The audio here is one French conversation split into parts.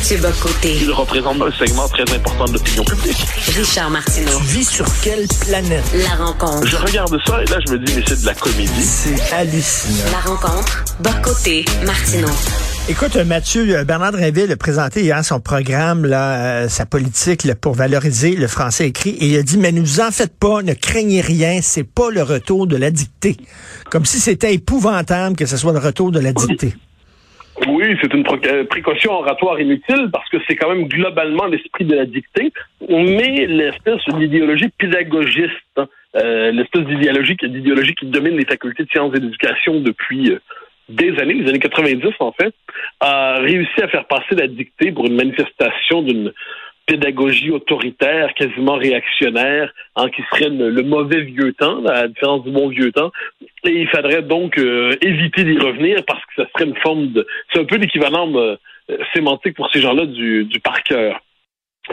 Mathieu Bocoté. Il représente un segment très important de l'opinion publique. Richard Martineau. Tu vis sur quelle planète? La rencontre. Je regarde ça et là, je me dis, mais c'est de la comédie. C'est hallucinant. La rencontre. Bocoté. Martineau. Écoute, Mathieu, euh, Bernard Drinville a présenté hier son programme, là, euh, sa politique là, pour valoriser le français écrit, et il a dit, mais ne vous en faites pas, ne craignez rien, c'est pas le retour de la dictée. Comme si c'était épouvantable que ce soit le retour de la dictée. Oui, c'est une pré- précaution oratoire inutile parce que c'est quand même globalement l'esprit de la dictée, mais l'espèce d'idéologie pédagogiste, euh, l'espèce d'idéologie, d'idéologie qui domine les facultés de sciences et d'éducation depuis euh, des années, les années 90 en fait, a réussi à faire passer la dictée pour une manifestation d'une pédagogie autoritaire, quasiment réactionnaire, hein, qui serait le, le mauvais vieux temps, à la différence du bon vieux temps. Et il faudrait donc euh, éviter d'y revenir parce que ça serait une forme de... C'est un peu l'équivalent euh, sémantique pour ces gens-là du, du par cœur.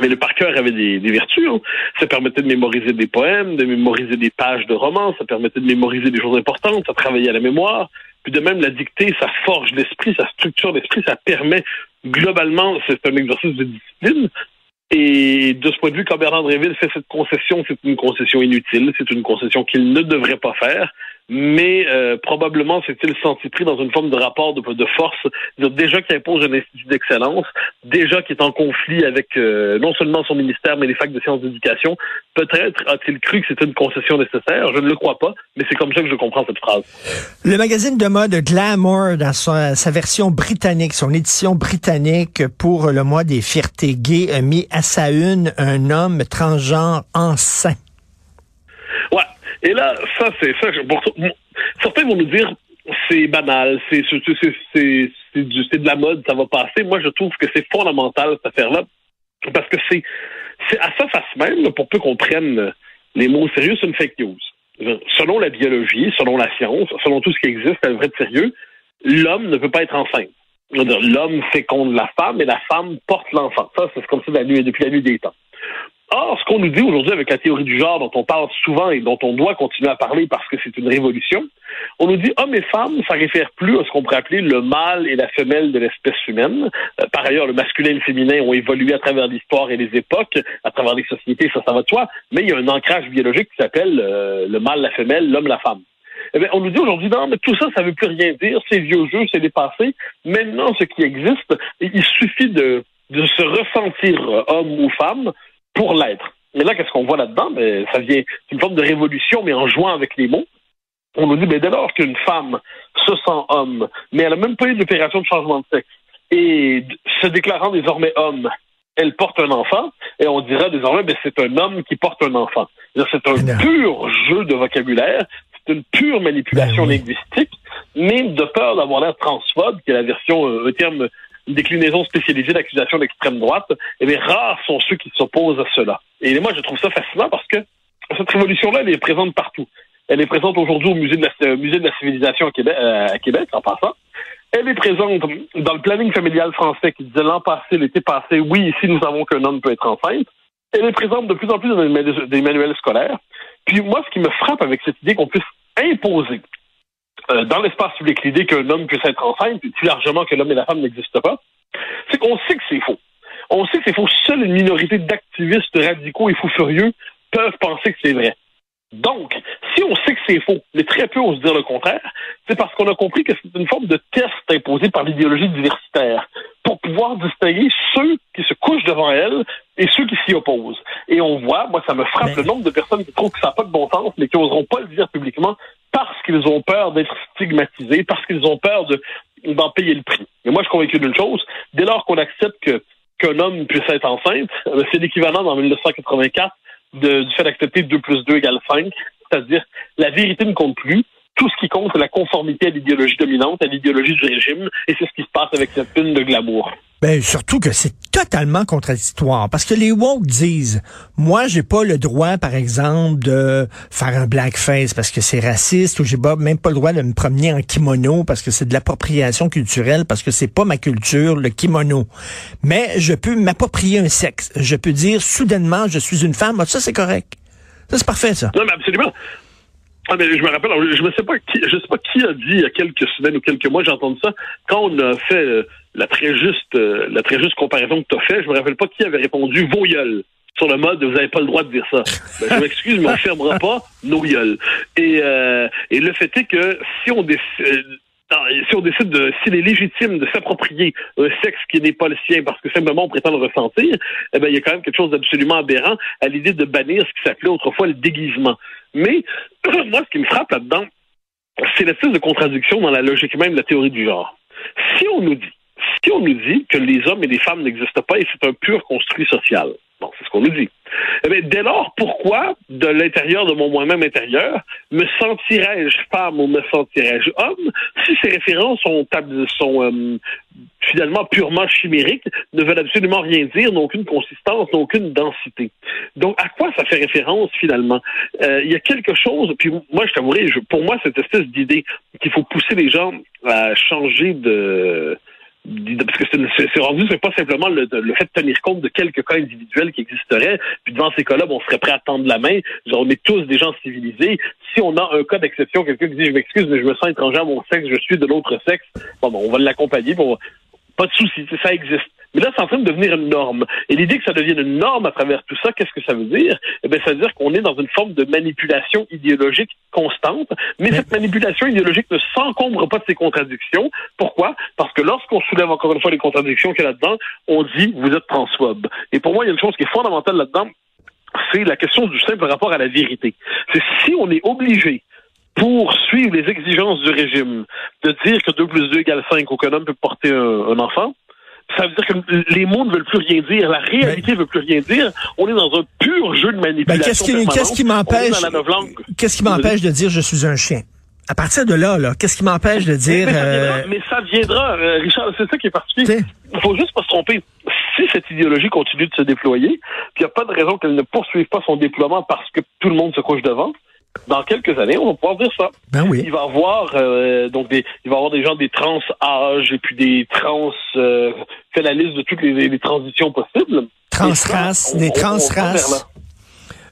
Mais le par cœur avait des, des vertus. Hein. Ça permettait de mémoriser des poèmes, de mémoriser des pages de romans, ça permettait de mémoriser des choses importantes, ça travaillait à la mémoire. Puis de même, la dictée, ça forge l'esprit, ça structure l'esprit, ça permet globalement, c'est un exercice de discipline, et de ce point de vue, quand Bernard Dréville fait cette concession, c'est une concession inutile, c'est une concession qu'il ne devrait pas faire, mais euh, probablement s'est-il senti pris dans une forme de rapport de, de force, déjà qu'il impose un institut d'excellence, déjà qu'il est en conflit avec euh, non seulement son ministère, mais les facs de sciences d'éducation. Peut-être a-t-il cru que c'était une concession nécessaire, je ne le crois pas, mais c'est comme ça que je comprends cette phrase. Le magazine de mode Glamour, dans sa, sa version britannique, son édition britannique pour le mois des fiertés gays, a mis à sa une un homme transgenre enceint. Et là, ça, c'est ça. Pour, certains vont nous dire c'est banal, c'est c'est du- c'est de la mode, ça va passer. Moi, je trouve que c'est fondamental cette affaire-là parce que c'est à sa face même, pour peu qu'on prenne les mots sérieux, c'est une fake news. Selon la biologie, selon la science, selon tout ce qui existe, à vrai de sérieux, l'homme ne peut pas être enceinte. L'homme féconde la femme et la femme porte l'enfant. Ça, c'est comme ça depuis la nuit des temps. Or, ce qu'on nous dit aujourd'hui avec la théorie du genre dont on parle souvent et dont on doit continuer à parler parce que c'est une révolution, on nous dit hommes et femmes, ça réfère plus à ce qu'on pourrait appeler le mâle et la femelle de l'espèce humaine. Euh, par ailleurs, le masculin et le féminin ont évolué à travers l'histoire et les époques, à travers les sociétés, ça, ça va de soi, mais il y a un ancrage biologique qui s'appelle euh, le mâle, la femelle, l'homme, la femme. Eh bien, on nous dit aujourd'hui, non, mais tout ça, ça veut plus rien dire, c'est vieux jeu, c'est dépassé. Maintenant, ce qui existe, il suffit de, de se ressentir euh, homme ou femme pour l'être. Mais là, qu'est-ce qu'on voit là-dedans? Ben, ça vient, c'est une forme de révolution, mais en jouant avec les mots. On nous dit, ben, dès lors qu'une femme se sent homme, mais elle n'a même pas eu d'opération de changement de sexe, et se déclarant désormais homme, elle porte un enfant, et on dira désormais, ben, c'est un homme qui porte un enfant. C'est un pur jeu de vocabulaire, c'est une pure manipulation Ben oui. linguistique, mais de peur d'avoir l'air transphobe, qui est la version, euh, un terme, une déclinaison spécialisée d'accusation d'extrême droite, eh bien, rares sont ceux qui s'opposent à cela. Et moi, je trouve ça fascinant parce que cette révolution-là, elle est présente partout. Elle est présente aujourd'hui au musée de la, euh, civilisation à Québec, euh, à Québec, en passant. Elle est présente dans le planning familial français qui disait l'an passé, l'été passé, oui, ici nous savons qu'un homme peut être enceinte. Elle est présente de plus en plus dans des manuels scolaires. Puis moi, ce qui me frappe avec cette idée qu'on puisse imposer euh, dans l'espace public l'idée qu'un homme puisse être enceinte, puis plus largement que l'homme et la femme n'existent pas, c'est qu'on sait que c'est faux. On sait que c'est faux. Seule une minorité d'activistes radicaux et fous furieux peuvent penser que c'est vrai. Donc, si on sait que c'est faux, mais très peu osent dire le contraire, c'est parce qu'on a compris que c'est une forme de test imposé par l'idéologie diversitaire pour pouvoir distinguer ceux qui se couchent devant elle et ceux qui s'y opposent. Et on voit, moi ça me frappe Mais- le nombre de personnes qui trouvent que ça n'a pas de bon sens, mais qui n'oseront pas le dire publiquement parce qu'ils ont peur d'être stigmatisés, parce qu'ils ont peur de d'en payer le prix. Et moi, je suis convaincu d'une chose, dès lors qu'on accepte qu'un homme puisse être enceinte, euh, c'est l'équivalent dans 1984 de- du fait d'accepter 2 plus 2 égale 5, c'est-à-dire la vérité ne compte plus, tout ce qui compte, c'est la conformité à l'idéologie dominante, à l'idéologie du régime, et c'est ce qui se passe avec cette une de glamour. Ben, surtout que c'est totalement contradictoire. Parce que les woke disent, moi, j'ai pas le droit, par exemple, de faire un blackface parce que c'est raciste, ou j'ai même pas le droit de me promener en kimono parce que c'est de l'appropriation culturelle, parce que c'est pas ma culture, le kimono. Mais je peux m'approprier un sexe. Je peux dire, soudainement, je suis une femme. Ah, Ça, c'est correct. Ça, c'est parfait, ça. Non, mais absolument. Ah, mais je me rappelle, je ne sais pas qui, je sais pas qui a dit il y a quelques semaines ou quelques mois, j'ai entendu ça, quand on a fait euh, la très juste, euh, la très juste comparaison que tu as fait, je me rappelle pas qui avait répondu vos sur le mode vous n'avez pas le droit de dire ça. Ben, je m'excuse, mais on fermera pas nos. Et, euh, et le fait est que si on décide si on décide de, s'il est légitime de s'approprier un sexe qui n'est pas le sien parce que simplement on prétend le ressentir, eh ben, il y a quand même quelque chose d'absolument aberrant à l'idée de bannir ce qui s'appelait autrefois le déguisement. Mais, moi, ce qui me frappe là-dedans, c'est l'espèce de contradiction dans la logique même de la théorie du genre. Si on nous dit, si on nous dit que les hommes et les femmes n'existent pas et c'est un pur construit social, Bon, c'est ce qu'on nous dit. Eh dès lors, pourquoi, de l'intérieur de mon moi-même intérieur, me sentirais-je femme ou me sentirais-je homme si ces références sont, sont euh, finalement purement chimériques, ne veulent absolument rien dire, n'ont aucune consistance, n'ont aucune densité. Donc, à quoi ça fait référence finalement? Euh, Il y a quelque chose, puis moi, je t'avouerai, pour moi, cette espèce d'idée qu'il faut pousser les gens à changer de parce que c'est rendu, c'est pas simplement le, fait de tenir compte de quelques cas individuels qui existeraient, puis devant ces cas-là, on serait prêt à tendre la main. on est tous des gens civilisés. Si on a un cas d'exception, quelqu'un qui dit je m'excuse, mais je me sens étranger à mon sexe, je suis de l'autre sexe, bon, on va l'accompagner. Bon, pas de souci, ça existe. Mais là, c'est en train de devenir une norme. Et l'idée que ça devienne une norme à travers tout ça, qu'est-ce que ça veut dire? Eh bien, ça veut dire qu'on est dans une forme de manipulation idéologique constante, mais cette manipulation idéologique ne s'encombre pas de ses contradictions. Pourquoi? Parce que lorsqu'on soulève encore une fois les contradictions qu'il y a là-dedans, on dit vous êtes transphobe. Et pour moi, il y a une chose qui est fondamentale là-dedans, c'est la question du simple rapport à la vérité. C'est si on est obligé pour suivre les exigences du régime, de dire que 2 plus 2 égale 5 ou qu'un homme peut porter un enfant, ça veut dire que les mots ne veulent plus rien dire, la réalité ne veut plus rien dire. On est dans un pur jeu de manipulation. Ben, qu'est-ce qui, m'empêche Qu'est-ce qui m'empêche de dire je suis un chien? À partir de là, là qu'est-ce qui m'empêche de dire... Mais, ça viendra, euh, Richard, c'est ça qui est particulier. Il faut juste pas se tromper. Si cette idéologie continue de se déployer, puis il n'y a pas de raison qu'elle ne poursuive pas son déploiement parce que tout le monde se couche devant, dans quelques années, on va pouvoir dire ça. Ben oui. Il va avoir euh, donc des, il va avoir des gens des trans âges et puis des trans euh, fait la liste de toutes les, transitions possibles. Transraces, des transraces.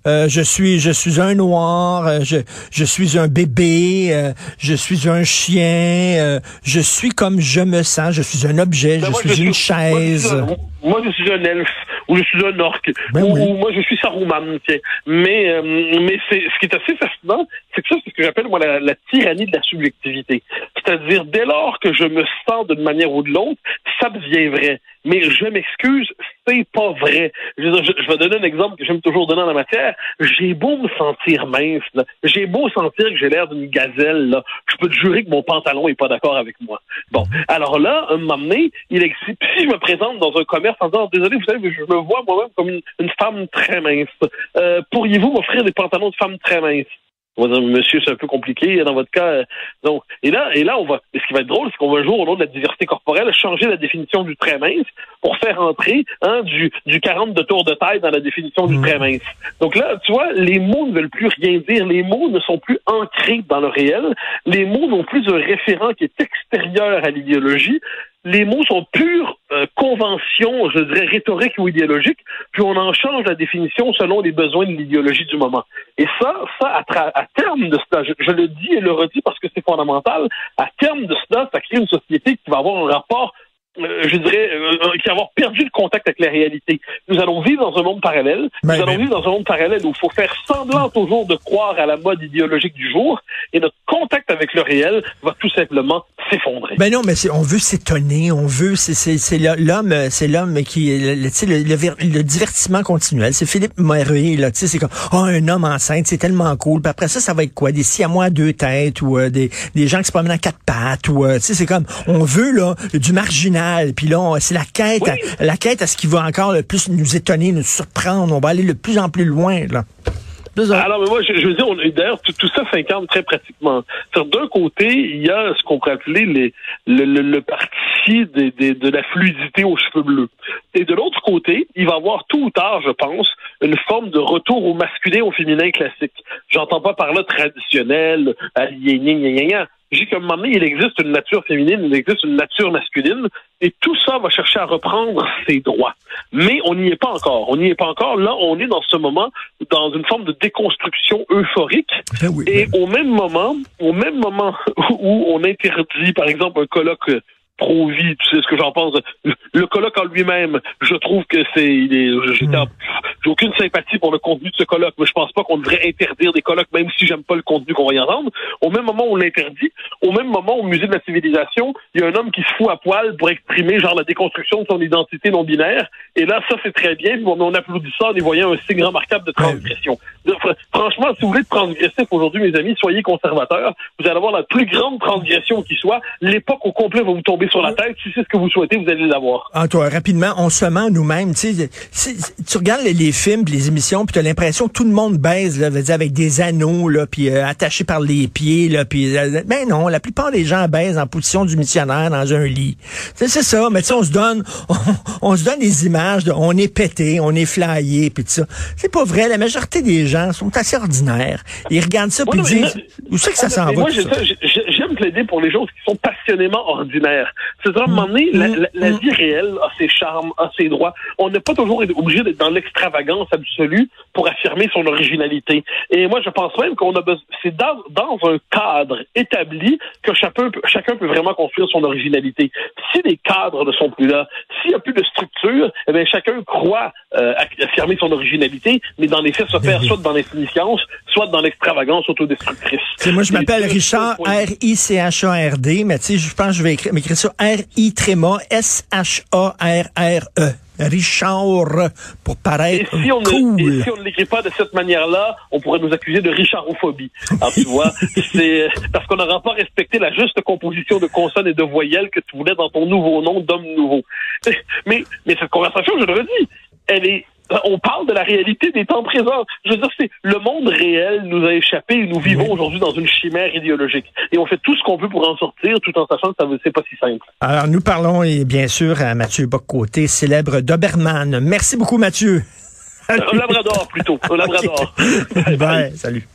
Euh, je suis je suis un noir, euh, je je suis un bébé, euh, je suis un chien, je suis comme je me sens, je suis un objet, ben je suis une chaise. Moi je, suis un, elfe ou je suis un orque ben ou, moi je suis Saruman. Mais mais c'est ce qui est assez fascinant, c'est que ça c'est ce que j'appelle moi la, la, tyrannie de la subjectivité. C'est-à-dire dès lors que je me sens d'une manière ou de l'autre, ça devient vrai. Mais je m'excuse, c'est pas vrai. Je, je, vais donner un exemple que j'aime toujours donner en la matière. J'ai beau me sentir mince, j'ai beau sentir que j'ai l'air d'une gazelle, là. je peux te jurer que mon pantalon est pas d'accord avec moi. Bon, alors là, un moment donné, il existe. Si je me présente dans un commerce en disant désolé, vous savez, je me vois moi-même comme une, une, femme très mince. Euh, pourriez-vous m'offrir des pantalons de femme très mince? On va dire, monsieur, c'est un peu compliqué dans votre cas. Euh, donc, et là, et là, on va. ce qui va être drôle, c'est qu'on va un jour, au nom de la diversité corporelle, changer la définition du très mince pour faire entrer hein, du, du 40 de tour de taille dans la définition du mmh. très mince. Donc là, tu vois, les mots ne veulent plus rien dire. Les mots ne sont plus ancrés dans le réel. Les mots n'ont plus un référent qui est extérieur à l'idéologie les mots sont pure euh, conventions, je dirais rhétoriques ou idéologiques, puis on en change la définition selon les besoins de l'idéologie du moment. Et ça, ça à, terme de cela, je, le dis et le redis parce que c'est fondamental, à terme de cela, ça crée une société qui va avoir un rapport euh, je dirais, euh, euh, qui avoir perdu le contact avec la réalité. Nous allons vivre dans un monde parallèle. nous allons vivre dans un monde parallèle où il faut faire semblant toujours de croire à la mode idéologique du jour et notre contact avec le réel va tout simplement s'effondrer. Ben non, mais on veut s'étonner, on veut, c'est l'homme, c'est l'homme qui, le, le, le, divertissement continuel. C'est Philippe Moiré, là, tu sais, c'est comme, oh, un homme enceinte, c'est tellement cool. Puis après ça, ça va être quoi? Des siamois à deux têtes ou des, des gens qui se promènent à quatre pattes ou, tu sais, c'est comme, on veut, là, du marginal puis là, c'est la quête, la quête à ce qui va encore le plus nous étonner, nous surprendre. On va aller de plus en plus loin, là. Alors, mais moi, je, veux dire, d'ailleurs, tout, ça s'incarne très pratiquement. D'un côté, il y a ce qu'on pourrait appeler les, le, le, parti de la fluidité aux cheveux bleus. Et de l'autre côté, il va y avoir tout ou tard, je pense, une forme de retour au masculin, au féminin classique. J'entends pas par là traditionnel, aliéné, qu'à un moment donné, il existe une nature féminine, il existe une nature masculine, et tout ça va chercher à reprendre ses droits. Mais on n'y est pas encore. On n'y est pas encore. Là, on est dans ce moment dans une forme de déconstruction euphorique. Ben oui, et au même moment, au même moment où on interdit, par exemple, un colloque pro-vie, tu sais ce que j'en pense. Le colloque en lui-même, je trouve que c'est, il est, j'étais en- j'ai aucune sympathie pour le contenu de ce colloque, mais je pense pas qu'on devrait interdire des colloques, même si j'aime pas le contenu qu'on va y entendre. Au même moment où on l'interdit, au même moment au musée de la civilisation, il y a un homme qui se fout à poil pour exprimer genre la déconstruction de son identité non binaire. Et là, ça c'est très bien. On, applaudit ça en y voyant un signe remarquable de transgression. Donc, Franchement, si vous voulez être transgressif aujourd'hui, mes amis, soyez conservateurs. Vous allez avoir la plus grande transgression qui soit. L'époque au complet va vous tomber sur la tête. Si c'est ce que vous souhaitez, vous allez l'avoir. Ah, toi, rapidement, on se ment nous-mêmes. Tu sais, tu regardes les, les films, les émissions, puis tu as l'impression que tout le monde baise, là, dire, avec des anneaux, là, puis euh, attachés par les pieds, là, puis euh, ben non, la plupart des gens baisent en position du missionnaire dans un lit. C'est c'est ça, mais tu sais, on se donne, on, on se donne des images de, on est pété, on est flyé, puis tout ça. C'est pas vrai. La majorité des gens sont assez ordinaires. Ils regardent ça, puis disent, où c'est que ça s'en va Moi, plaider pour les choses qui sont passionnément ordinaires. C'est à un moment donné, la, la- la Mm. vie réelle a ses charmes, a ses droits. On n'est pas toujours obligé d'être dans l'extravagance absolue pour affirmer son originalité. Et moi, je pense même qu'on a besoin, c'est dans, dans un cadre établi que chacun, peut- chacun peut vraiment construire son originalité. Si les cadres ne sont plus là, s'il n'y a plus de structure, eh bien, chacun croit euh, affirmer son originalité, mais dans les faits se perd soit dans l'insignifiance, soit dans l'extravagance autodestructrice. Tu sais, moi, je m'appelle Richard, R-I-C-H-A-R-D, mais tu sais, je pense que je vais écrire, m'écrire ça R-I tréma S-H-A-R-R-E. Richard, pour Et paraître si on cool. ne, et si on ne l'écrit pas de cette manière-là, on pourrait nous accuser de richarophobie. Alors tu vois, c'est parce qu'on n'aura pas respecté la juste composition de consonnes et de voyelles que tu voulais dans ton nouveau nom d'homme nouveau. Mais, mais cette conversation, je le redis, elle est on parle de la réalité des temps présents. Je veux dire, c'est le monde réel nous a échappé et nous vivons aujourd'hui dans une chimère idéologique. Et on fait tout ce qu'on peut pour en sortir, tout en sachant que ça c'est pas si simple. Alors, nous parlons, et bien sûr, à Mathieu Boccoté, célèbre Doberman. Merci beaucoup, Mathieu. Un labrador plutôt, un labrador. Bye. Salut.